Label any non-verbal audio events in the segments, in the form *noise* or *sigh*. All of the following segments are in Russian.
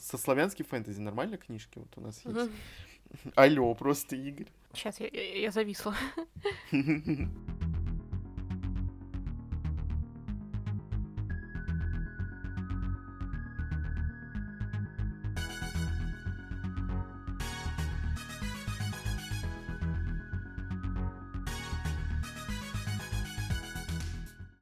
со славянским фэнтези нормально книжки вот у нас есть? Алло, просто Игорь. Сейчас я, я, я зависла.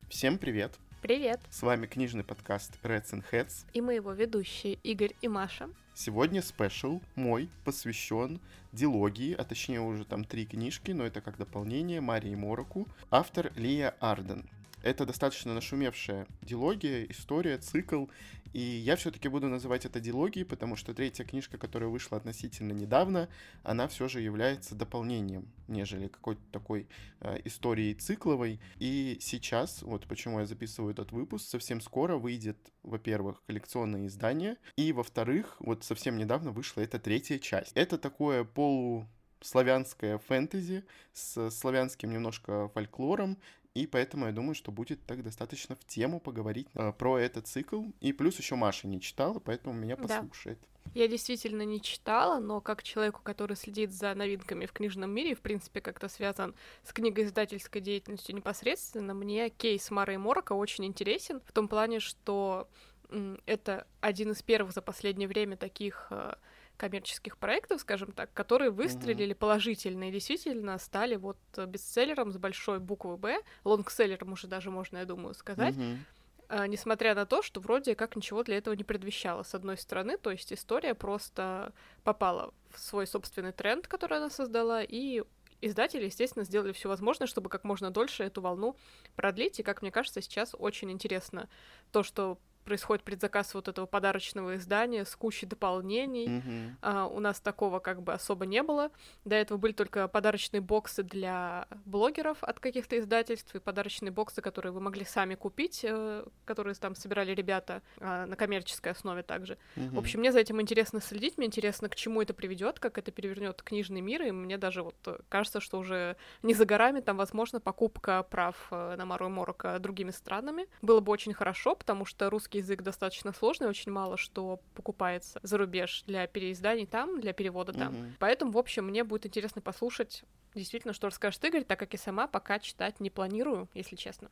Всем привет! Привет! С вами книжный подкаст Reds and Heads. И мы его ведущие Игорь и Маша. Сегодня спешл мой посвящен дилогии, а точнее уже там три книжки, но это как дополнение Марии Мороку. Автор Лия Арден. Это достаточно нашумевшая дилогия, история, цикл, и я все-таки буду называть это дилогией, потому что третья книжка, которая вышла относительно недавно, она все же является дополнением, нежели какой-то такой э, историей цикловой. И сейчас, вот почему я записываю этот выпуск, совсем скоро выйдет, во-первых, коллекционное издание, и, во-вторых, вот совсем недавно вышла эта третья часть. Это такое полу славянское фэнтези с славянским немножко фольклором, и поэтому я думаю, что будет так достаточно в тему поговорить э, про этот цикл. И плюс еще Маша не читала, поэтому меня послушает. Да. Я действительно не читала, но как человеку, который следит за новинками в книжном мире, в принципе, как-то связан с книгоиздательской деятельностью непосредственно, мне кейс Мара и Морока очень интересен в том плане, что это один из первых за последнее время таких э, коммерческих проектов, скажем так, которые выстрелили mm-hmm. положительно и действительно стали вот бестселлером с большой буквы «Б», лонгселлером уже даже можно, я думаю, сказать, mm-hmm. несмотря на то, что вроде как ничего для этого не предвещало, с одной стороны, то есть история просто попала в свой собственный тренд, который она создала, и издатели, естественно, сделали все возможное, чтобы как можно дольше эту волну продлить. И, как мне кажется, сейчас очень интересно то, что происходит предзаказ вот этого подарочного издания с кучей дополнений. Mm-hmm. А, у нас такого как бы особо не было. До этого были только подарочные боксы для блогеров от каких-то издательств и подарочные боксы, которые вы могли сами купить, э, которые там собирали ребята э, на коммерческой основе также. Mm-hmm. В общем, мне за этим интересно следить, мне интересно, к чему это приведет, как это перевернет книжный мир, и мне даже вот э, кажется, что уже не за горами там, возможно, покупка прав э, на Мару и Морока другими странами. Было бы очень хорошо, потому что русский язык достаточно сложный, очень мало что покупается за рубеж для переизданий там, для перевода там. Mm-hmm. Поэтому, в общем, мне будет интересно послушать действительно, что расскажет Игорь, так как и сама пока читать не планирую, если честно.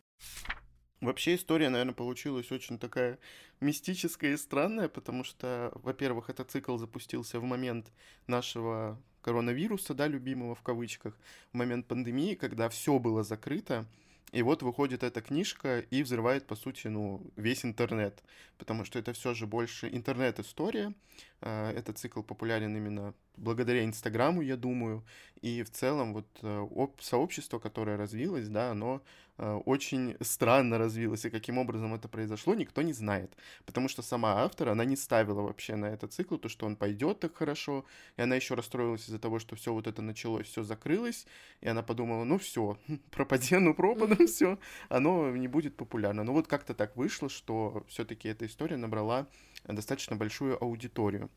Вообще история, наверное, получилась очень такая мистическая и странная, потому что, во-первых, этот цикл запустился в момент нашего коронавируса, да, любимого в кавычках, в момент пандемии, когда все было закрыто, и вот выходит эта книжка и взрывает, по сути, ну, весь интернет, потому что это все же больше интернет-история. А, этот цикл популярен именно благодаря Инстаграму, я думаю, и в целом вот э, сообщество, которое развилось, да, оно э, очень странно развилось, и каким образом это произошло, никто не знает, потому что сама автор, она не ставила вообще на этот цикл, то, что он пойдет так хорошо, и она еще расстроилась из-за того, что все вот это началось, все закрылось, и она подумала, ну все, *laughs* пропади, ну пропадом *laughs* все, оно не будет популярно. Но вот как-то так вышло, что все-таки эта история набрала достаточно большую аудиторию.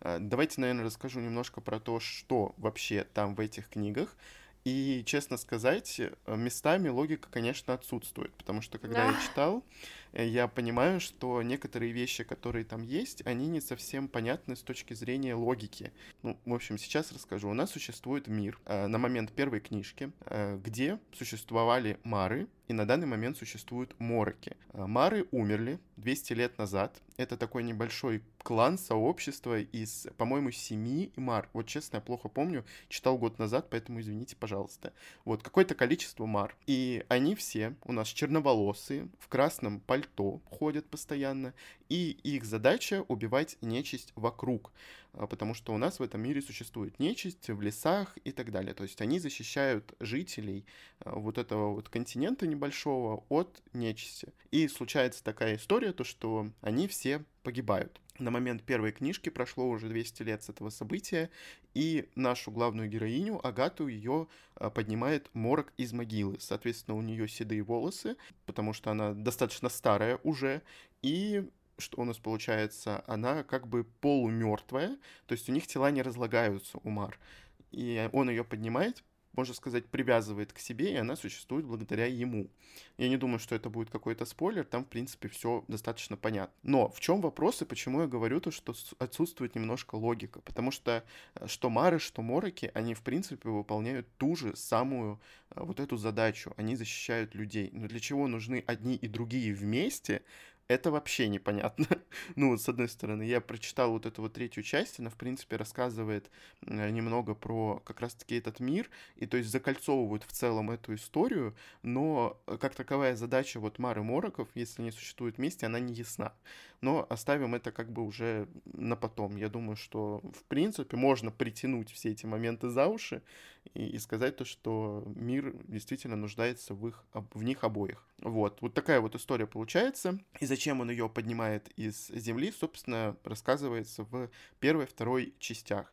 А, давайте, наверное, расскажу немножко про то, что вообще там в этих книгах. И, честно сказать, э, местами логика, конечно, отсутствует, потому что когда я читал, я понимаю, что некоторые вещи, которые там есть, они не совсем понятны с точки зрения логики. Ну, в общем, сейчас расскажу. У нас существует мир э, на момент первой книжки, э, где существовали мары, и на данный момент существуют мороки. Э, мары умерли 200 лет назад. Это такой небольшой клан, сообщество из, по-моему, семи мар. Вот честно, я плохо помню, читал год назад, поэтому извините, пожалуйста. Вот, какое-то количество мар. И они все у нас черноволосые, в красном пальто ходят постоянно, и их задача убивать нечисть вокруг. А, потому что у нас в этом мире существует нечисть в лесах и так далее. То есть они защищают жителей а, вот этого вот континента небольшого от нечисти. И случается такая история, то что они все погибают. На момент первой книжки прошло уже 200 лет с этого события, и нашу главную героиню, Агату, ее а, поднимает морок из могилы. Соответственно, у нее седые волосы, потому что она достаточно старая уже, и что у нас получается, она как бы полумертвая, то есть у них тела не разлагаются, у Мар. И он ее поднимает, можно сказать, привязывает к себе, и она существует благодаря ему. Я не думаю, что это будет какой-то спойлер, там, в принципе, все достаточно понятно. Но в чем вопрос и почему я говорю то, что отсутствует немножко логика? Потому что э, что Мары, что Мороки, они, в принципе, выполняют ту же самую э, вот эту задачу. Они защищают людей. Но для чего нужны одни и другие вместе, это вообще непонятно. *laughs* ну, с одной стороны, я прочитал вот эту вот третью часть, она, в принципе, рассказывает э, немного про как раз-таки этот мир, и то есть закольцовывают в целом эту историю, но э, как таковая задача вот Мары Мороков, если они существуют вместе, она не ясна. Но оставим это как бы уже на потом. Я думаю, что, в принципе, можно притянуть все эти моменты за уши и, и сказать то, что мир действительно нуждается в, их, в них обоих. Вот. Вот такая вот история получается. И зачем он ее поднимает из земли, собственно, рассказывается в первой второй частях.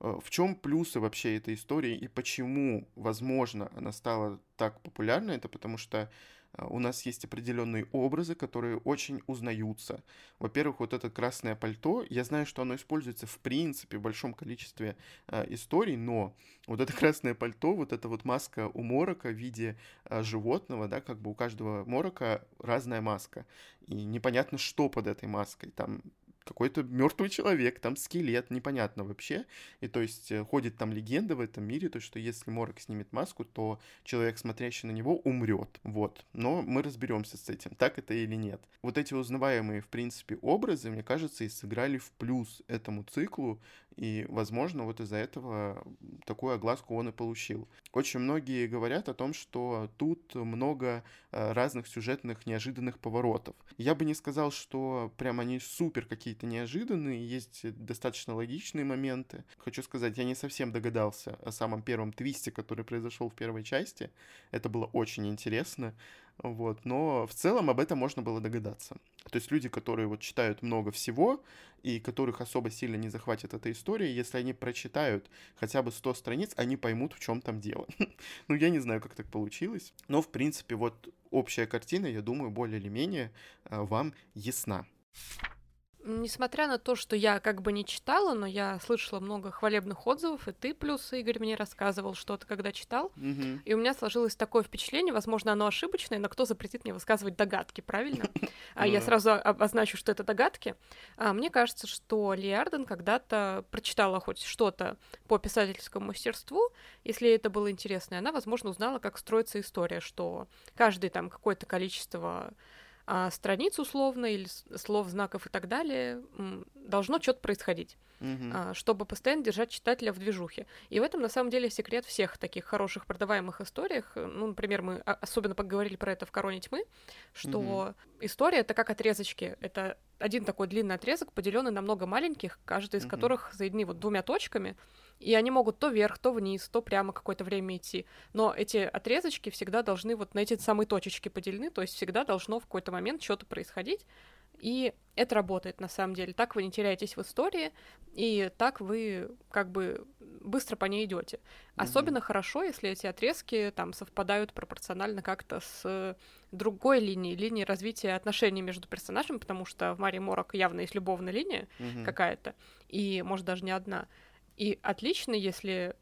Э, в чем плюсы вообще этой истории и почему, возможно, она стала так популярной? Это потому что у нас есть определенные образы, которые очень узнаются. Во-первых, вот это красное пальто, я знаю, что оно используется в принципе в большом количестве э, историй, но вот это *laughs* красное пальто, вот эта вот маска у морока в виде э, животного, да, как бы у каждого морока разная маска, и непонятно, что под этой маской. Там какой-то мертвый человек, там скелет, непонятно вообще. И то есть э, ходит там легенда в этом мире, то что если Морок снимет маску, то человек, смотрящий на него, умрет. Вот. Но мы разберемся с этим, так это или нет. Вот эти узнаваемые, в принципе, образы, мне кажется, и сыграли в плюс этому циклу, и, возможно, вот из-за этого такую огласку он и получил. Очень многие говорят о том, что тут много э, разных сюжетных неожиданных поворотов. Я бы не сказал, что прям они супер какие-то неожиданные, есть достаточно логичные моменты. Хочу сказать, я не совсем догадался о самом первом твисте, который произошел в первой части. Это было очень интересно. Вот, но в целом об этом можно было догадаться. То есть люди, которые вот читают много всего и которых особо сильно не захватит эта история, если они прочитают хотя бы 100 страниц, они поймут, в чем там дело. *laughs* ну, я не знаю, как так получилось, но, в принципе, вот общая картина, я думаю, более или менее э, вам ясна. Несмотря на то, что я как бы не читала, но я слышала много хвалебных отзывов, и ты плюс, Игорь, мне рассказывал что-то, когда читал. Mm-hmm. И у меня сложилось такое впечатление, возможно, оно ошибочное, но кто запретит мне высказывать догадки, правильно? *laughs* А я сразу обозначу, что это догадки. А мне кажется, что Ли Арден когда-то прочитала хоть что-то по писательскому мастерству, если это было интересно, и она, возможно, узнала, как строится история, что каждый там какое-то количество а страниц условно или слов, знаков и так далее должно что-то происходить, mm-hmm. чтобы постоянно держать читателя в движухе. И в этом, на самом деле, секрет всех таких хороших продаваемых историях. Ну, например, мы особенно поговорили про это в «Короне тьмы», что mm-hmm. история — это как отрезочки. Это один такой длинный отрезок, поделенный на много маленьких, каждый из mm-hmm. которых соединены вот двумя точками, и они могут то вверх, то вниз, то прямо какое-то время идти. Но эти отрезочки всегда должны вот на эти самые точечки поделены, то есть всегда должно в какой-то момент что-то происходить. И это работает на самом деле. Так вы не теряетесь в истории, и так вы как бы быстро по ней идете. Mm-hmm. Особенно хорошо, если эти отрезки там совпадают пропорционально как-то с другой линией, линией развития отношений между персонажами, потому что в Марии Морок явно есть любовная линия mm-hmm. какая-то, и может даже не одна. И отлично, если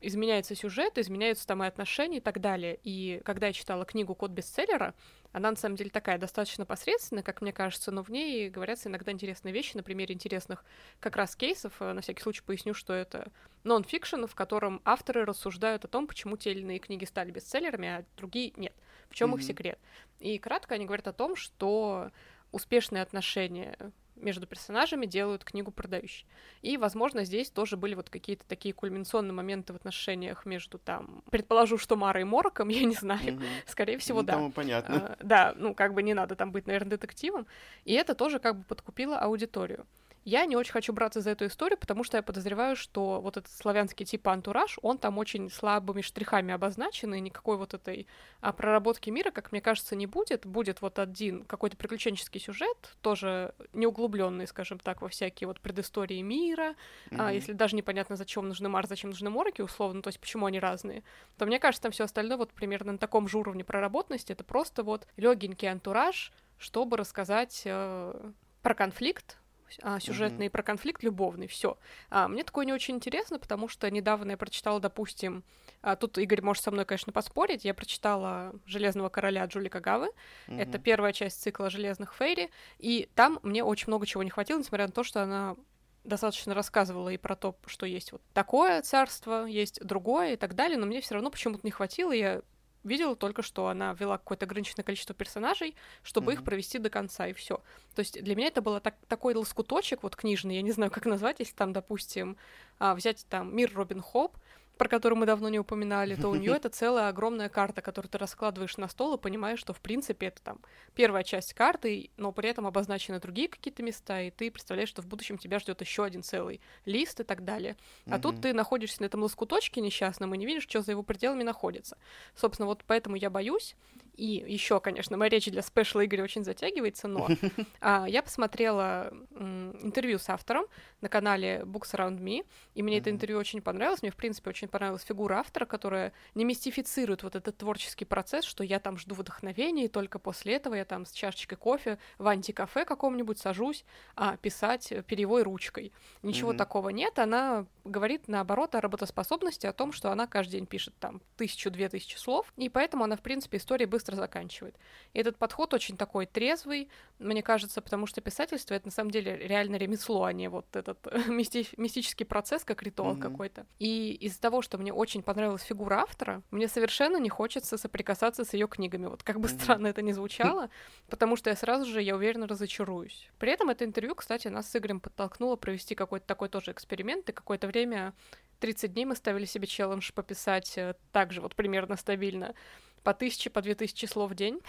изменяется сюжет, изменяются там и отношения и так далее. И когда я читала книгу «Код бестселлера», она на самом деле такая достаточно посредственная, как мне кажется, но в ней говорятся иногда интересные вещи, на примере интересных как раз кейсов. Э, на всякий случай поясню, что это нон-фикшн, в котором авторы рассуждают о том, почему те или иные книги стали бестселлерами, а другие нет. В чем mm-hmm. их секрет? И кратко они говорят о том, что успешные отношения между персонажами делают книгу продающей. И, возможно, здесь тоже были вот какие-то такие кульминационные моменты в отношениях между там, предположу, что Марой и Мороком, *laughs* я не знаю, угу. скорее всего, ну, да. Там понятно. А, да, ну как бы не надо там быть, наверное, детективом. И это тоже как бы подкупило аудиторию. Я не очень хочу браться за эту историю, потому что я подозреваю, что вот этот славянский тип антураж, он там очень слабыми штрихами обозначен, и никакой вот этой а, проработки мира, как мне кажется, не будет. Будет вот один какой-то приключенческий сюжет, тоже не углубленный, скажем так, во всякие вот предыстории мира, mm-hmm. а, если даже непонятно, зачем нужны Марс, зачем нужны Мороки, условно, то есть почему они разные, то мне кажется, там все остальное вот примерно на таком же уровне проработанности, это просто вот легенький антураж, чтобы рассказать э, про конфликт, а, сюжетный, mm-hmm. про конфликт любовный, все. А, мне такое не очень интересно, потому что недавно я прочитала, допустим, а, тут Игорь может со мной, конечно, поспорить, я прочитала «Железного короля» Джули Кагавы, mm-hmm. это первая часть цикла «Железных Фейри», и там мне очень много чего не хватило, несмотря на то, что она достаточно рассказывала и про то, что есть вот такое царство, есть другое и так далее, но мне все равно почему-то не хватило, я видела только, что она вела какое-то ограниченное количество персонажей, чтобы mm-hmm. их провести до конца, и все. То есть для меня это было так, такой лоскуточек вот книжный, я не знаю, как назвать, если там, допустим, а, взять там «Мир Робин Хоп», про которую мы давно не упоминали, то у нее *laughs* это целая огромная карта, которую ты раскладываешь на стол и понимаешь, что в принципе это там первая часть карты, но при этом обозначены другие какие-то места, и ты представляешь, что в будущем тебя ждет еще один целый лист и так далее. А mm-hmm. тут ты находишься на этом лоскуточке несчастном и не видишь, что за его пределами находится. Собственно, вот поэтому я боюсь. И еще, конечно, моя речь для спешла Игоря очень затягивается, но *laughs* а, я посмотрела м, интервью с автором на канале Books Around Me, и мне mm-hmm. это интервью очень понравилось. Мне, в принципе, очень понравилась фигура автора, которая не мистифицирует вот этот творческий процесс, что я там жду вдохновения, и только после этого я там с чашечкой кофе в антикафе каком-нибудь сажусь а, писать перевой ручкой. Ничего mm-hmm. такого нет. Она говорит, наоборот, о работоспособности, о том, что она каждый день пишет там тысячу-две тысячи слов, и поэтому она, в принципе, истории быстро заканчивает. И этот подход очень такой трезвый, мне кажется, потому что писательство — это на самом деле реально ремесло, а не вот этот *laughs* мисти- мистический процесс, как ритуал mm-hmm. какой-то. И из-за того, что мне очень понравилась фигура автора, мне совершенно не хочется соприкасаться с ее книгами. Вот как бы mm-hmm. странно это ни звучало, *laughs* потому что я сразу же, я уверена, разочаруюсь. При этом это интервью, кстати, нас с Игорем подтолкнуло провести какой-то такой тоже эксперимент, и какое-то время 30 дней мы ставили себе челлендж пописать э, так же вот примерно стабильно по тысяче, по две тысячи слов в день.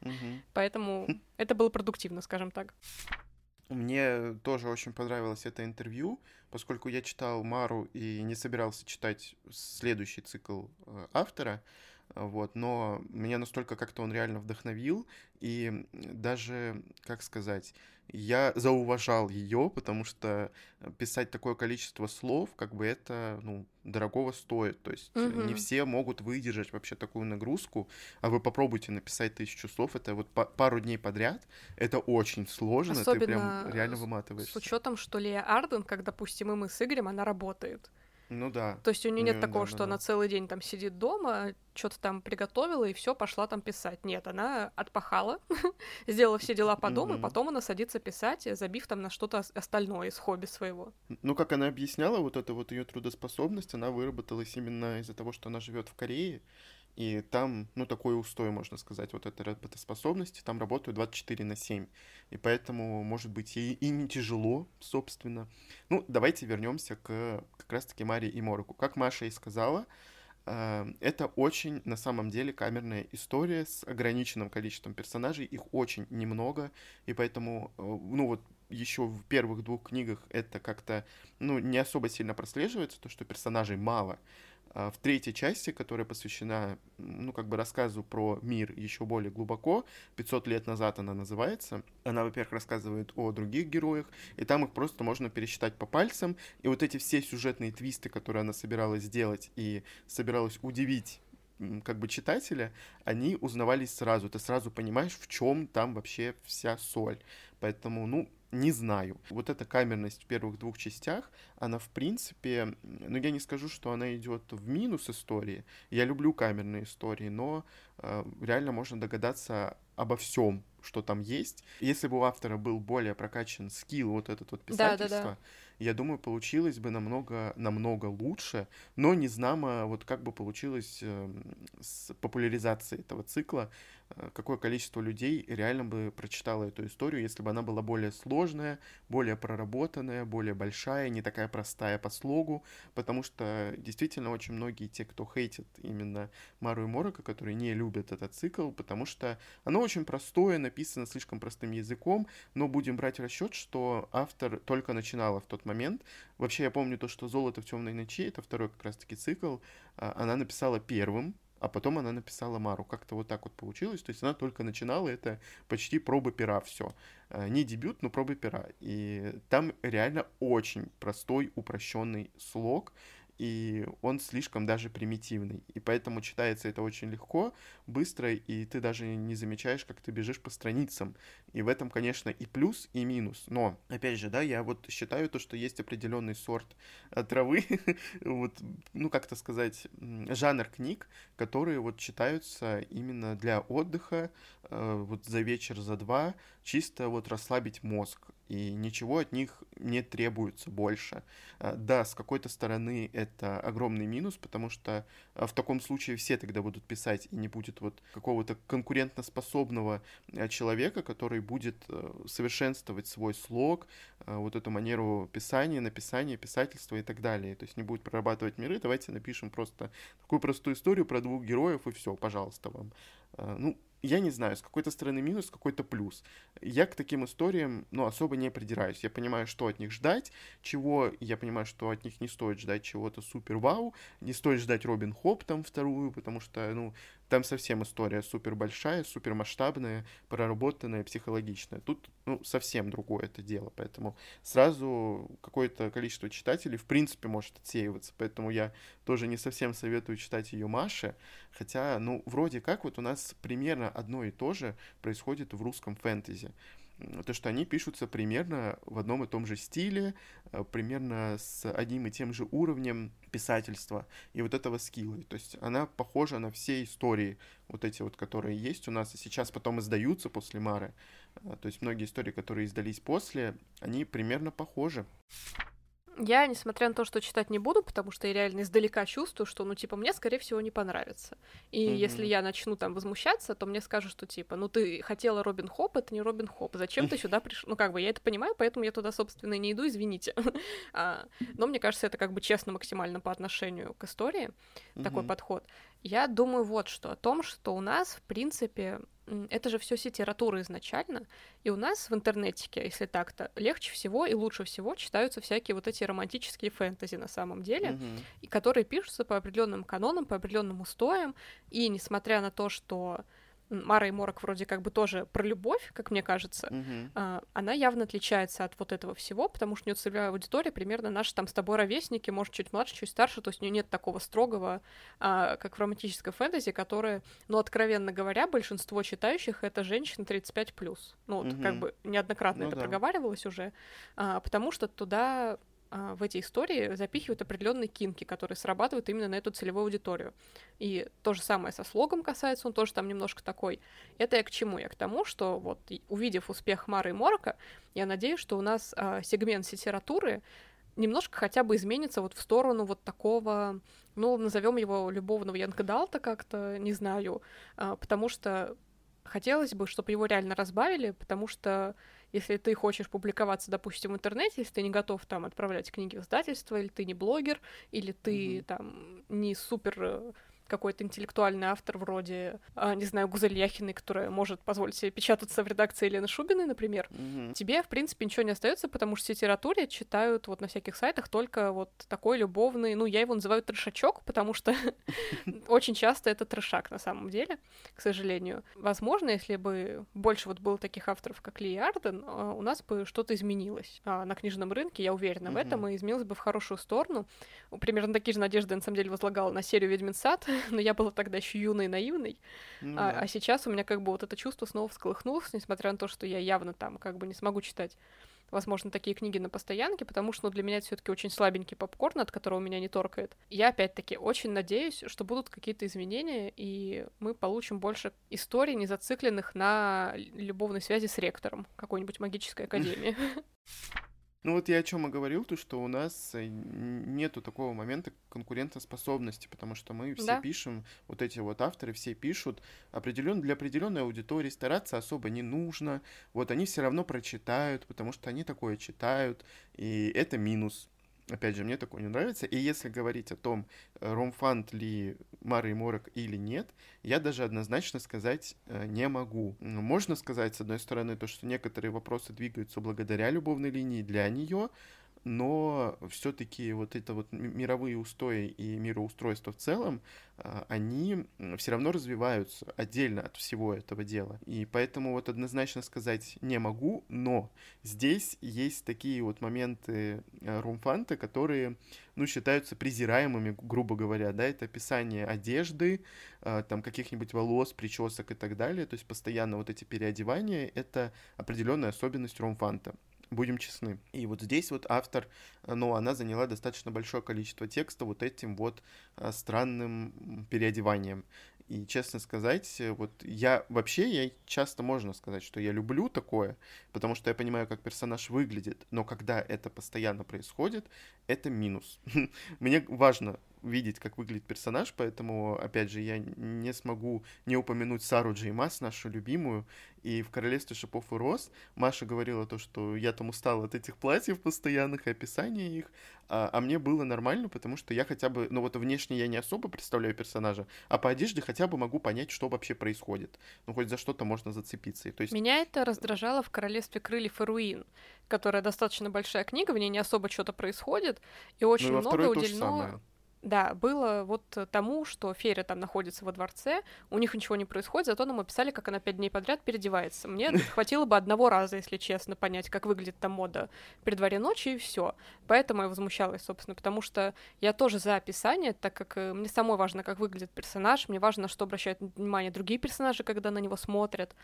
*laughs* Поэтому *laughs* это было продуктивно, скажем так. Мне тоже очень понравилось это интервью, поскольку я читал Мару и не собирался читать следующий цикл э, автора, вот, но меня настолько как-то он реально вдохновил, и даже, как сказать, я зауважал ее, потому что писать такое количество слов, как бы это, ну, дорогого стоит. То есть угу. не все могут выдержать вообще такую нагрузку, а вы попробуйте написать тысячу слов, это вот пару дней подряд, это очень сложно, Особенно ты прям реально выматываешься. С учетом, что Лия Арден, как, допустим, и мы с Игорем, она работает. Ну да. То есть у нее нет такого, да, что да, она целый день там сидит дома, что-то там приготовила и все, пошла там писать. Нет, она отпахала, *laughs* сделала все дела по дому, и потом она садится писать, забив там на что-то остальное из хобби своего. Ну, как она объясняла, вот эта вот ее трудоспособность, она выработалась именно из-за того, что она живет в Корее, и там, ну, такой устой, можно сказать, вот этой работоспособности, там работают 24 на 7. И поэтому, может быть, ей и не тяжело, собственно. Ну, давайте вернемся к как раз-таки Марии и Мороку. Как Маша и сказала, э, это очень, на самом деле, камерная история с ограниченным количеством персонажей. Их очень немного, и поэтому, э, ну, вот еще в первых двух книгах это как-то, ну, не особо сильно прослеживается, то, что персонажей мало. А, в третьей части, которая посвящена, ну, как бы рассказу про мир еще более глубоко, 500 лет назад она называется, она, во-первых, рассказывает о других героях, и там их просто можно пересчитать по пальцам, и вот эти все сюжетные твисты, которые она собиралась сделать и собиралась удивить как бы читателя, они узнавались сразу. Ты сразу понимаешь, в чем там вообще вся соль. Поэтому, ну, не знаю. Вот эта камерность в первых двух частях, она в принципе, ну я не скажу, что она идет в минус истории. Я люблю камерные истории, но э, реально можно догадаться обо всем, что там есть. Если бы у автора был более прокачан скилл вот этот вот писательства, да, да, да. Я думаю, получилось бы намного, намного лучше, но не знамо вот как бы получилось э, с популяризацией этого цикла, Э, какое количество людей реально бы прочитало эту историю, если бы она была более сложная, более проработанная, более большая, не такая простая по слогу, потому что действительно очень многие те, кто хейтит именно Мару и Морока, которые не любят этот цикл, потому что оно очень простое, написано слишком простым языком, но будем брать расчет, что автор только начинала в тот момент. Вообще я помню то, что «Золото в темной ночи» — это второй как раз-таки цикл, а, она написала первым, а потом она написала Мару. Как-то вот так вот получилось. То есть она только начинала, это почти пробы пера все. Э, не дебют, но пробы пера. И там реально очень простой, упрощенный слог. И он слишком даже примитивный. И поэтому читается это очень легко, быстро, и ты даже не замечаешь, как ты бежишь по страницам. И в этом, конечно, и плюс, и минус. Но, опять же, да, я вот считаю то, что есть определенный сорт э, травы, *laughs* вот, ну, как-то сказать, жанр книг, которые вот читаются именно для отдыха, э, вот за вечер, за два, чисто вот расслабить мозг и ничего от них не требуется больше. А, да, с какой-то стороны это огромный минус, потому что а, в таком случае все тогда будут писать, и не будет вот какого-то конкурентоспособного а, человека, который будет совершенствовать свой слог, вот эту манеру писания, написания, писательства и так далее. То есть не будет прорабатывать миры, давайте напишем просто такую простую историю про двух героев, и все, пожалуйста, вам. Ну, я не знаю, с какой-то стороны минус, с какой-то плюс. Я к таким историям, ну, особо не придираюсь. Я понимаю, что от них ждать, чего, я понимаю, что от них не стоит ждать чего-то супер-вау, не стоит ждать Робин Хоп там вторую, потому что, ну, там совсем история супер большая, супер масштабная, проработанная, психологичная. Тут ну, совсем другое это дело, поэтому сразу какое-то количество читателей в принципе может отсеиваться, поэтому я тоже не совсем советую читать ее Маше, хотя, ну, вроде как вот у нас примерно одно и то же происходит в русском фэнтези то, что они пишутся примерно в одном и том же стиле, э, примерно с одним и тем же уровнем писательства и вот этого скилла. То есть она похожа на все истории, вот эти вот, которые есть у нас, и сейчас потом издаются после Мары. Э, то есть многие истории, которые издались после, они примерно похожи. Я, несмотря на то, что читать не буду, потому что я реально издалека чувствую, что, ну, типа, мне, скорее всего, не понравится. И mm-hmm. если я начну там возмущаться, то мне скажут, что, типа, ну, ты хотела Робин Хоп, это не Робин Хоп, зачем ты сюда пришел? Ну, как бы, я это понимаю, поэтому я туда, собственно, и не иду, извините. *laughs* а, но мне кажется, это как бы честно максимально по отношению к истории, mm-hmm. такой подход. Я думаю вот что, о том, что у нас, в принципе, это же все литература изначально, и у нас в интернетике, если так-то, легче всего и лучше всего читаются всякие вот эти романтические фэнтези на самом деле, mm-hmm. и которые пишутся по определенным канонам, по определенным устоям, и несмотря на то, что Мара и Морок вроде как бы тоже про любовь, как мне кажется, а, она явно отличается от вот этого всего, потому что у нее целевая аудитория примерно наши там с тобой ровесники, может, чуть младше, чуть старше, то есть у нее нет такого строгого, а, как в романтической фэнтези, которое, ну, откровенно говоря, большинство читающих это женщины 35+. Ну, вот uh-huh. как бы неоднократно ну, это да. проговаривалось уже, а, потому что туда в эти истории запихивают определенные кинки, которые срабатывают именно на эту целевую аудиторию. И то же самое со слогом касается, он тоже там немножко такой. Это я к чему? Я к тому, что вот увидев успех Мары и Морока, я надеюсь, что у нас а, сегмент литературы немножко хотя бы изменится вот в сторону вот такого, ну, назовем его любовного янкадалта как-то, не знаю, а, потому что хотелось бы, чтобы его реально разбавили, потому что если ты хочешь публиковаться, допустим, в интернете, если ты не готов там отправлять книги в издательство, или ты не блогер, или ты mm-hmm. там не супер э, какой-то интеллектуальный автор вроде, а, не знаю, Гузель Яхиной, которая может позволить себе печататься в редакции Елены Шубиной, например, mm-hmm. тебе, в принципе, ничего не остается, потому что в литературе читают вот на всяких сайтах только вот такой любовный, ну, я его называю трешачок, потому что *laughs* очень часто это трешак на самом деле, к сожалению. Возможно, если бы больше вот было таких авторов, как Ли Арден, а, у нас бы что-то изменилось а, на книжном рынке, я уверена в этом, и изменилось бы в хорошую сторону. Примерно такие же надежды, на самом деле, возлагала на серию «Ведьмин сад», *laughs* но я была тогда еще юной и наивной. Ну, а, да. а сейчас у меня как бы вот это чувство снова всколыхнулось, несмотря на то, что я явно там как бы не смогу читать возможно, такие книги на постоянке, потому что ну, для меня это все-таки очень слабенький попкорн, от которого меня не торкает. Я опять-таки очень надеюсь, что будут какие-то изменения, и мы получим больше историй, не зацикленных на любовной связи с ректором какой-нибудь магической *laughs* академии. *laughs* Ну вот я о чем и говорил, то что у нас э, нету такого момента конкурентоспособности, потому что мы все да. пишем, вот эти вот авторы все пишут определен, для определенной аудитории стараться особо не нужно, вот они все равно прочитают, потому что они такое читают, и это минус. Опять же, мне такое не нравится. И если говорить о том, э, ромфант ли Мары и Морок или нет, я даже однозначно сказать э, не могу. Можно сказать, с одной стороны, то, что некоторые вопросы двигаются благодаря любовной линии для нее, но все-таки вот это вот мировые устои и мироустройство в целом, а, они все равно развиваются отдельно от всего этого дела. И поэтому вот однозначно сказать не могу, но здесь есть такие вот моменты а, румфанта, которые, ну, считаются презираемыми, грубо говоря, да, это описание одежды, а, там, каких-нибудь волос, причесок и так далее, то есть постоянно вот эти переодевания — это определенная особенность румфанта будем честны. И вот здесь вот автор, ну, она заняла достаточно большое количество текста вот этим вот а, странным переодеванием. И, честно сказать, вот я вообще, я часто можно сказать, что я люблю такое, потому что я понимаю, как персонаж выглядит, но когда это постоянно происходит, это минус. *laughs* Мне важно видеть, как выглядит персонаж, поэтому, опять же, я не смогу не упомянуть Сару Джеймас, нашу любимую, и в «Королевстве шипов и роз» Маша говорила то, что я там устала от этих платьев постоянных и описания их, а, а мне было нормально, потому что я хотя бы, ну вот внешне я не особо представляю персонажа, а по одежде хотя бы могу понять, что вообще происходит. Ну хоть за что-то можно зацепиться. И, то есть... Меня это раздражало в «Королевстве крыльев и руин», которая достаточно большая книга, в ней не особо что-то происходит, и очень ну, и много уделено да, было вот тому, что Феря там находится во дворце, у них ничего не происходит, зато нам описали, как она пять дней подряд переодевается. Мне *laughs* хватило бы одного раза, если честно, понять, как выглядит там мода при дворе ночи, и все. Поэтому я возмущалась, собственно, потому что я тоже за описание, так как э, мне самой важно, как выглядит персонаж, мне важно, что обращают внимание другие персонажи, когда на него смотрят.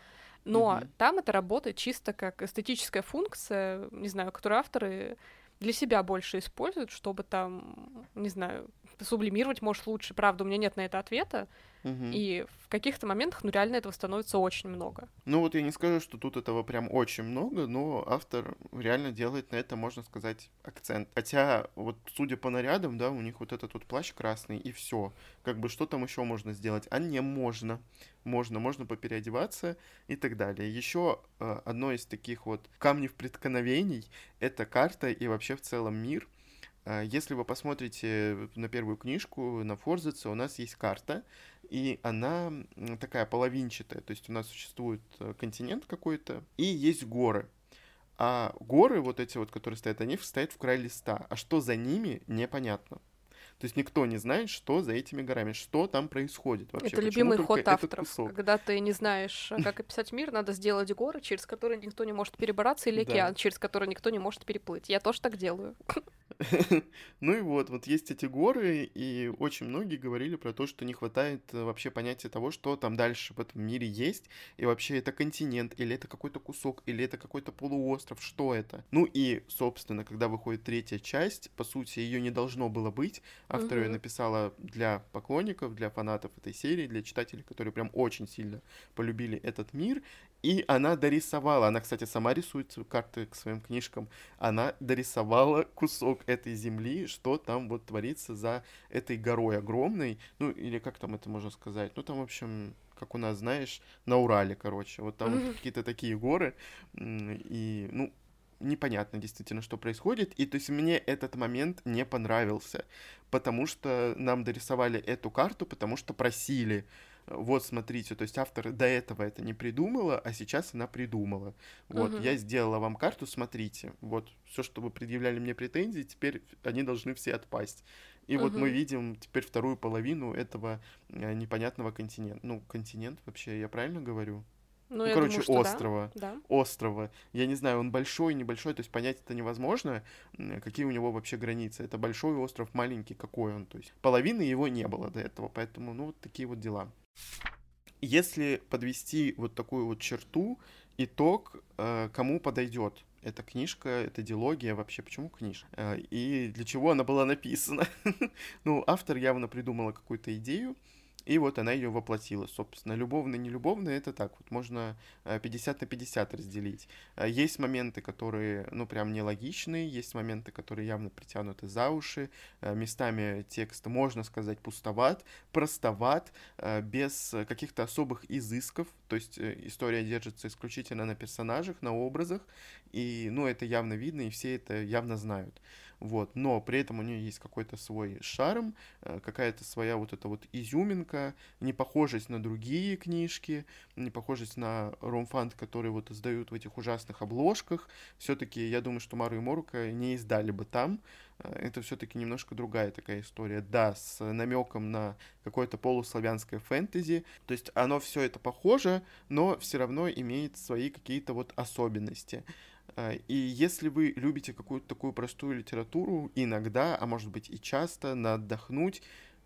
Но mm-hmm. там это работает чисто как эстетическая функция, не знаю, которую авторы для себя больше используют, чтобы там, не знаю, сублимировать, может, лучше. Правда, у меня нет на это ответа. Угу. И в каких-то моментах, ну, реально этого становится очень много. Ну, вот я не скажу, что тут этого прям очень много, но автор реально делает на это, можно сказать, акцент. Хотя, вот судя по нарядам, да, у них вот этот вот плащ красный, и все. Как бы что там еще можно сделать? А не можно. Можно, можно попереодеваться и так далее. Еще э, одно из таких вот камней преткновений — это карта и вообще в целом мир — если вы посмотрите на первую книжку, на Форзице, у нас есть карта, и она такая половинчатая, то есть у нас существует э, континент какой-то, и есть горы. А горы, вот эти вот, которые стоят, они стоят в край листа, а что за ними, непонятно. То есть никто не знает, что за этими горами, что там происходит вообще. Это любимый ход авторов. Когда ты не знаешь, как описать мир, надо сделать горы, через которые никто не может перебраться, или океан, да. через который никто не может переплыть. Я тоже так делаю. *laughs* *laughs* Ну и вот, вот есть эти горы, и очень многие говорили про то, что не хватает э, вообще понятия того, что там дальше в этом мире есть, и вообще это континент, или это какой-то кусок, или это какой-то полуостров, что это. Ну и, собственно, когда выходит третья часть, по сути, ее не должно было быть, автор ее написала для поклонников, для фанатов этой серии, для читателей, которые прям очень сильно полюбили этот мир, и она дорисовала, она, кстати, сама рисует карты к своим книжкам, она дорисовала кусок этой земли, что там вот творится за этой горой огромной, ну, или как там это можно сказать, ну, там, в общем, как у нас, знаешь, на Урале, короче, вот там вот какие-то такие горы, и, ну, непонятно действительно, что происходит, и то есть мне этот момент не понравился, потому что нам дорисовали эту карту, потому что просили, вот смотрите, то есть автор до этого это не придумала, а сейчас она придумала. Вот, угу. я сделала вам карту, смотрите, вот все, что вы предъявляли мне претензии, теперь они должны все отпасть. И угу. вот мы видим теперь вторую половину этого э, непонятного континента. Ну, континент вообще, я правильно говорю? Ну, ну короче, думаю, острова. Да. Острова. Я не знаю, он большой, небольшой, то есть понять это невозможно, какие у него вообще границы. Это большой остров, маленький, какой он. То есть половины его не было до этого, поэтому, ну, вот такие вот дела. Если подвести вот такую вот черту, итог, э, кому подойдет эта книжка, эта дилогия, вообще почему книжка? Э, и для чего она была написана? *laughs* ну, автор явно придумала какую-то идею, и вот она ее воплотила, собственно. Любовно, не любовно, это так, вот можно 50 э, на 50 разделить. Э, есть моменты, которые, ну, прям нелогичные, есть моменты, которые явно притянуты за уши, э, местами текст, можно сказать, пустоват, простоват, без каких-то особых изысков, то есть история держится исключительно на персонажах, на образах, и, ну, это явно видно, и все это явно знают. Вот, но при этом у нее есть какой-то свой шарм, э, какая-то своя вот эта вот изюминка, не похожесть на другие книжки, не похожесть на ромфант, которые вот издают в этих ужасных обложках. Все-таки я думаю, что Мару и Морука не издали бы там, э, это все-таки немножко другая такая история. Да, с намеком на какое-то полуславянское фэнтези. То есть оно все это похоже, но все равно имеет свои какие-то вот особенности. Э, и если вы любите какую-то такую простую литературу, иногда, а может быть и часто, на отдохнуть,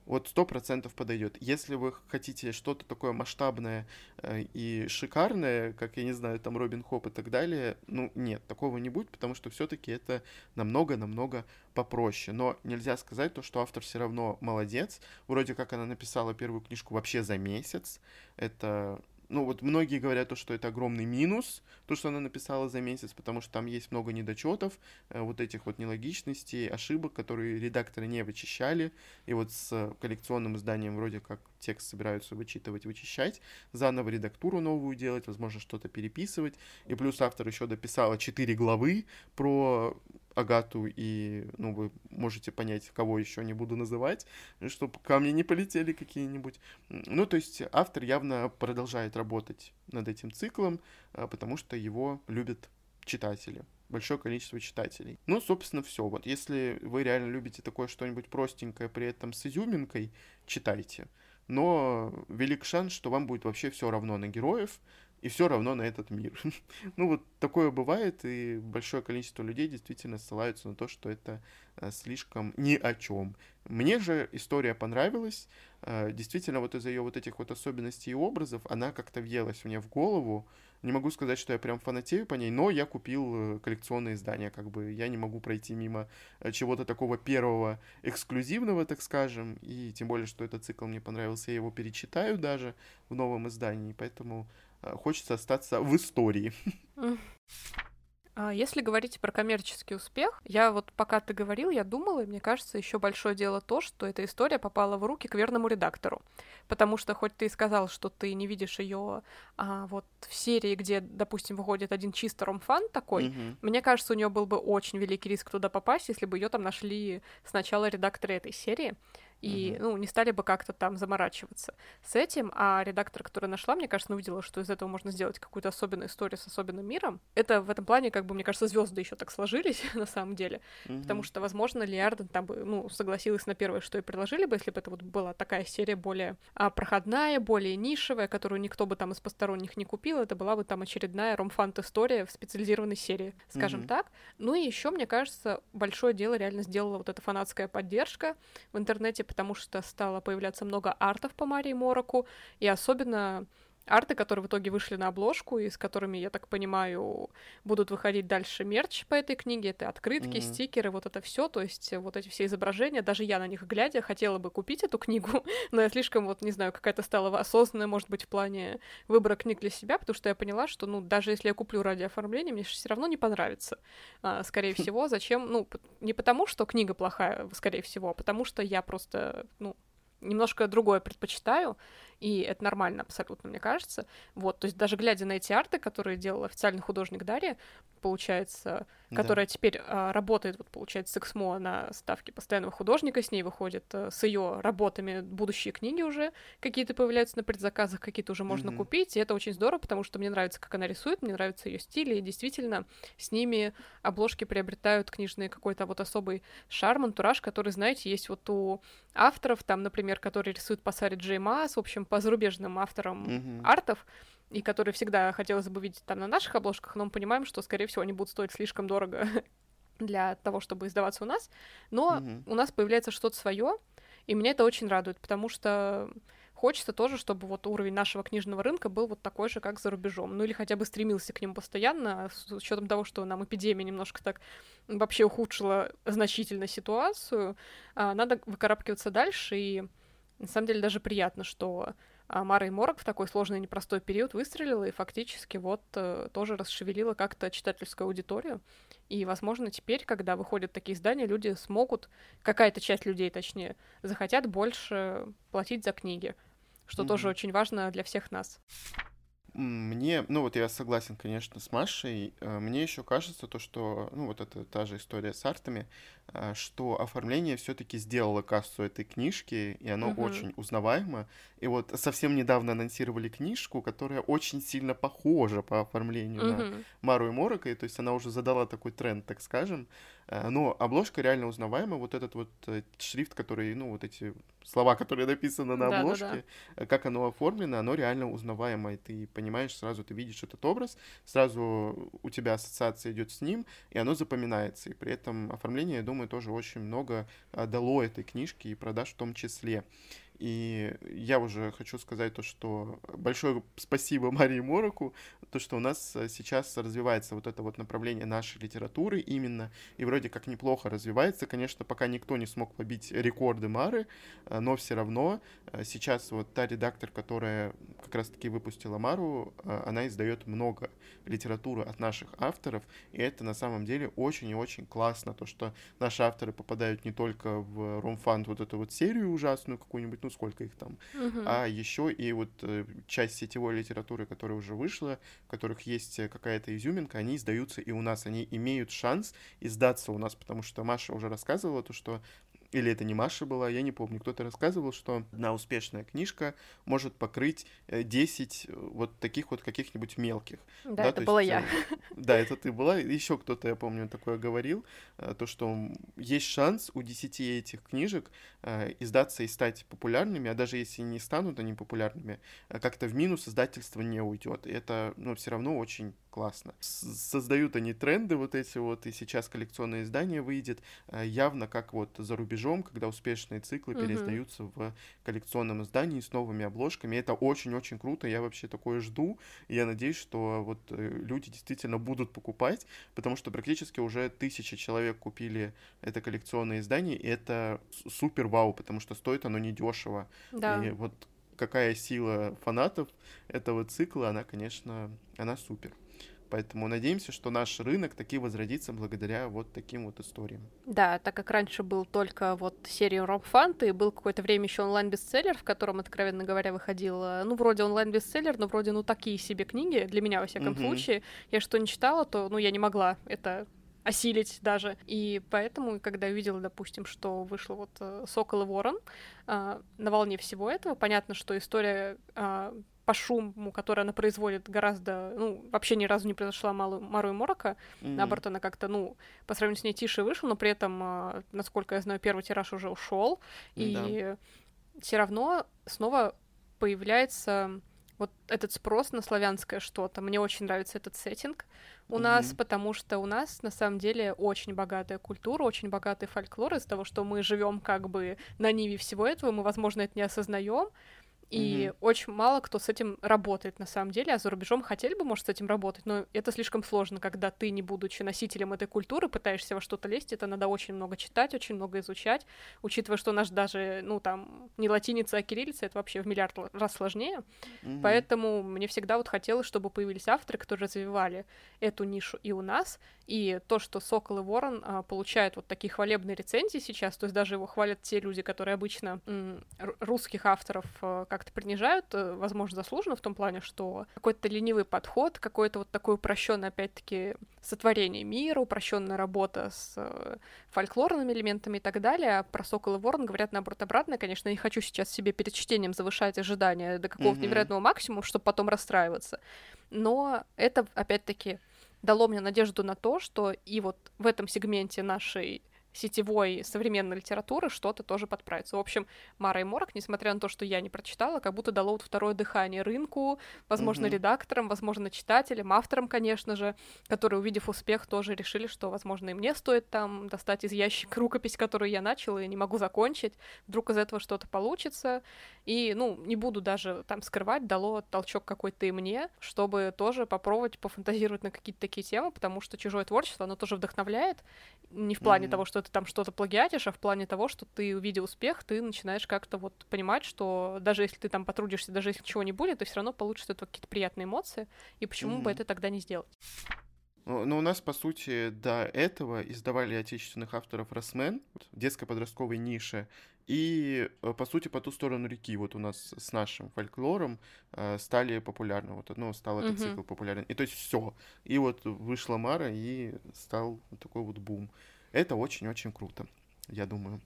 вот сто процентов подойдет. Если вы хотите что-то такое масштабное э, и шикарное, как, я не знаю, там Робин Хоп и так далее, ну, нет, такого не будет, потому что все-таки это намного-намного попроще. Но нельзя сказать то, что автор все равно молодец. Вроде как она написала первую книжку вообще за месяц. Это ну вот многие говорят то, что это огромный минус, то, что она написала за месяц, потому что там есть много недочетов, э, вот этих вот нелогичностей, ошибок, которые редакторы не вычищали, и вот с коллекционным изданием вроде как текст собираются вычитывать, вычищать, заново редактуру новую делать, возможно, что-то переписывать, и плюс автор еще дописала 4 главы про Агату, и, ну, вы можете понять, кого еще не буду называть, чтобы камни не полетели какие-нибудь. Ну, то есть автор явно продолжает работать над этим циклом, а, потому что его любят читатели большое количество читателей. Ну, собственно, все. Вот если вы реально любите такое что-нибудь простенькое, при этом с изюминкой, читайте. Но велик шанс, что вам будет вообще все равно на героев, и все равно на этот мир. *laughs* ну вот такое бывает, и большое количество людей действительно ссылаются на то, что это э, слишком ни о чем. Мне же история понравилась, э, действительно вот из-за ее вот этих вот особенностей и образов она как-то въелась мне в голову. Не могу сказать, что я прям фанатею по ней, но я купил э, коллекционные издания, как бы я не могу пройти мимо чего-то такого первого эксклюзивного, так скажем, и тем более, что этот цикл мне понравился, я его перечитаю даже в новом издании, поэтому хочется остаться в истории. *laughs* А если говорить про коммерческий успех, я вот пока ты говорил, я думала, и мне кажется, еще большое дело то, что эта история попала в руки к верному редактору. Потому что хоть ты и сказал, что ты не видишь ее а, вот в серии, где, допустим, выходит один чисто ромфан такой, mm-hmm. мне кажется, у нее был бы очень великий риск туда попасть, если бы ее там нашли сначала редакторы этой серии и, uh-huh. ну, не стали бы как-то там заморачиваться с этим, а редактор, который нашла, мне кажется, увидела, что из этого можно сделать какую-то особенную историю с особенным миром. Это в этом плане, как бы, мне кажется, звезды еще так сложились *laughs* на самом деле, uh-huh. потому что, возможно, Лиарден там бы, ну, согласилась на первое, что и предложили бы, если бы это вот была такая серия более а, проходная, более нишевая, которую никто бы там из посторонних не купил, это была бы там очередная ромфант-история в специализированной серии, скажем uh-huh. так. Ну и еще, мне кажется, большое дело реально сделала вот эта фанатская поддержка в интернете, потому что стало появляться много артов по Марии Мороку, и особенно арты, которые в итоге вышли на обложку, и с которыми, я так понимаю, будут выходить дальше мерч по этой книге. Это открытки, mm-hmm. стикеры, вот это все. То есть вот эти все изображения, даже я на них глядя, хотела бы купить эту книгу, *laughs* но я слишком, вот, не знаю, какая-то стала осознанная, может быть, в плане выбора книг для себя, потому что я поняла, что, ну, даже если я куплю ради оформления, мне все равно не понравится. А, скорее всего, зачем? Ну, не потому, что книга плохая, скорее всего, а потому что я просто, ну, немножко другое предпочитаю, и это нормально абсолютно, мне кажется. Вот, то есть даже глядя на эти арты, которые делал официальный художник Дарья, получается, да. которая теперь а, работает, вот, получается, с Эксмо на ставке постоянного художника, с ней выходит а, с ее работами будущие книги уже, какие-то появляются на предзаказах, какие-то уже можно mm-hmm. купить, и это очень здорово, потому что мне нравится, как она рисует, мне нравится ее стиль, и действительно с ними обложки приобретают книжные какой-то вот особый шарм, антураж, который, знаете, есть вот у авторов, там, например, которые рисуют по Саре Джей Маас, в общем, по зарубежным авторам mm-hmm. артов, и которые всегда хотелось бы видеть там на наших обложках, но мы понимаем, что, скорее всего, они будут стоить слишком дорого *laughs* для того, чтобы издаваться у нас. Но mm-hmm. у нас появляется что-то свое, и меня это очень радует, потому что хочется тоже, чтобы вот уровень нашего книжного рынка был вот такой же, как за рубежом. Ну или хотя бы стремился к нему постоянно, с учетом того, что нам эпидемия немножко так вообще ухудшила значительно ситуацию. А, надо выкарабкиваться дальше, и на самом деле даже приятно, что а Мара и Морок в такой сложный непростой период выстрелила и фактически вот э, тоже расшевелила как-то читательскую аудиторию. И, возможно, теперь, когда выходят такие издания, люди смогут, какая-то часть людей, точнее, захотят больше платить за книги, что mm-hmm. тоже очень важно для всех нас. Мне, ну вот я согласен, конечно, с Машей. Э, мне еще кажется то, что, ну вот это та же история с артами. А, что оформление все-таки сделало кассу этой книжки, и оно угу. очень узнаваемо. И вот совсем недавно анонсировали книжку, которая очень сильно похожа по оформлению угу. на Мару и Морока, и то есть она уже задала такой тренд, так скажем. Э, но обложка реально узнаваема. Вот этот вот э, шрифт, который, ну, вот эти слова, которые написаны на обложке, да, да, да. как оно оформлено, оно реально узнаваемо. И ты понимаешь, сразу ты видишь этот образ, сразу у тебя ассоциация идет с ним, и оно запоминается. И при этом оформление, я думаю, тоже очень много э, дало этой книжке и продаж в том числе. И я уже хочу сказать то, что большое спасибо *laughs* Марии Мороку, то, что у нас э, сейчас развивается вот это вот направление нашей литературы именно, и вроде как неплохо развивается. Конечно, пока никто не смог побить рекорды Мары, э, но все равно э, сейчас вот та редактор, которая как раз-таки выпустила Мару, она издает много литературы от наших авторов, и это на самом деле очень и очень классно, то, что наши авторы попадают не только в Ромфанд вот эту вот серию ужасную какую-нибудь, ну сколько их там, угу. а еще и вот э, часть сетевой литературы, которая уже вышла, в которых есть э, какая-то изюминка, они издаются и у нас, они имеют шанс издаться у нас, потому что Маша уже рассказывала то, что или это не Маша была, я не помню, кто-то рассказывал, что одна успешная книжка может покрыть 10 э, э, вот таких вот каких-нибудь мелких. Да, да это была есть, я. Э, да, это ты была, еще кто-то, я помню, такое говорил, то, что есть шанс у 10 этих книжек издаться и стать популярными, а даже если не станут они популярными, как-то в минус издательство не уйдет. Это, ну, все равно очень классно. Создают они тренды вот эти вот, и сейчас коллекционное издание выйдет э, явно как вот за рубежом, когда успешные циклы угу. переиздаются в коллекционном издании с новыми обложками. Это очень-очень круто, я вообще такое жду, и я надеюсь, что вот э, люди действительно будут покупать, потому что практически уже тысячи человек купили это коллекционное издание, и это супер вау, потому что стоит оно недешево. Да. И вот какая сила фанатов этого цикла, она, конечно, она супер. Поэтому надеемся, что наш рынок таки возродится благодаря вот таким вот историям. Да, так как раньше был только вот серия Роб Фанты, и был какое-то время еще онлайн-бестселлер, в котором, откровенно говоря, выходил, ну, вроде онлайн-бестселлер, но вроде, ну, такие себе книги, для меня, во всяком mm-hmm. случае. Я что не читала, то, ну, я не могла это осилить даже. И поэтому, когда увидела, допустим, что вышло вот э, «Сокол и ворон», э, на волне всего этого, понятно, что история э, по шуму, который она производит, гораздо, ну, вообще ни разу не произошла Малу, Мару и Морока. Mm-hmm. Наоборот, она как-то, ну, по сравнению с ней тише вышла, но при этом, а, насколько я знаю, первый тираж уже ушел. И да. все равно снова появляется вот этот спрос на славянское что-то. Мне очень нравится этот сеттинг у mm-hmm. нас, потому что у нас на самом деле очень богатая культура, очень богатый фольклор из-за того, что мы живем как бы на ниве всего этого, мы, возможно, это не осознаем, и mm-hmm. очень мало кто с этим работает на самом деле, а за рубежом хотели бы, может, с этим работать, но это слишком сложно, когда ты, не будучи носителем этой культуры, пытаешься во что-то лезть, это надо очень много читать, очень много изучать, учитывая, что наш даже, ну, там, не латиница, а кириллица, это вообще в миллиард раз сложнее, mm-hmm. поэтому мне всегда вот хотелось, чтобы появились авторы, которые развивали эту нишу и у нас, и то, что Сокол и Ворон а, получают вот такие хвалебные рецензии сейчас, то есть даже его хвалят те люди, которые обычно м, русских авторов а, как-то принижают, а, возможно, заслуженно в том плане, что какой-то ленивый подход, какой-то вот такой упрощенный, опять-таки, сотворение мира, упрощенная работа с а, фольклорными элементами и так далее. А про Сокол и Ворон говорят наоборот обратно. Конечно, не хочу сейчас себе перед чтением завышать ожидания до какого-то mm-hmm. невероятного максимума, чтобы потом расстраиваться. Но это, опять-таки, дало мне надежду на то, что и вот в этом сегменте нашей сетевой современной литературы что-то тоже подправится. В общем, Мара и Морок, несмотря на то, что я не прочитала, как будто дало вот второе дыхание рынку, возможно, mm-hmm. редакторам, возможно, читателям, авторам, конечно же, которые, увидев успех, тоже решили, что, возможно, и мне стоит там достать из ящика рукопись, которую я начала и не могу закончить. Вдруг из этого что-то получится. И, ну, не буду даже там скрывать, дало толчок какой-то и мне, чтобы тоже попробовать пофантазировать на какие-то такие темы, потому что чужое творчество, оно тоже вдохновляет, не в плане mm-hmm. того, что ты там что-то плагиатишь, а в плане того, что ты, увидел успех, ты начинаешь как-то вот понимать, что даже если ты там потрудишься, даже если ничего не будет, ты все равно получишь от этого какие-то приятные эмоции, и почему mm-hmm. бы это тогда не сделать? Но у нас, по сути, до этого издавали отечественных авторов Росмен детско-подростковой нише. И, э, по сути, по ту сторону реки, вот у нас с нашим фольклором э, стали популярны. Вот, ну, стал этот цикл популярен. И то есть все. И вот вышла Мара, и стал вот такой вот бум. Это очень-очень круто, я думаю.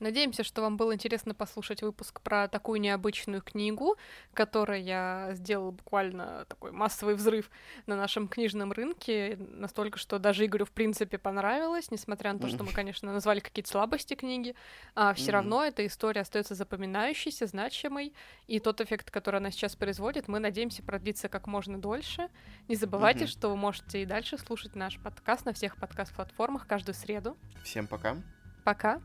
Надеемся, что вам было интересно послушать выпуск про такую необычную книгу, которая я сделала буквально такой массовый взрыв на нашем книжном рынке, настолько, что даже Игорю в принципе понравилось, несмотря на то, что мы, конечно, назвали какие-то слабости книги, а все равно эта история остается запоминающейся, значимой, и тот эффект, который она сейчас производит, мы надеемся продлиться как можно дольше. Не забывайте, что вы можете и дальше слушать наш подкаст на всех подкаст-платформах каждую среду. Всем пока. Пока.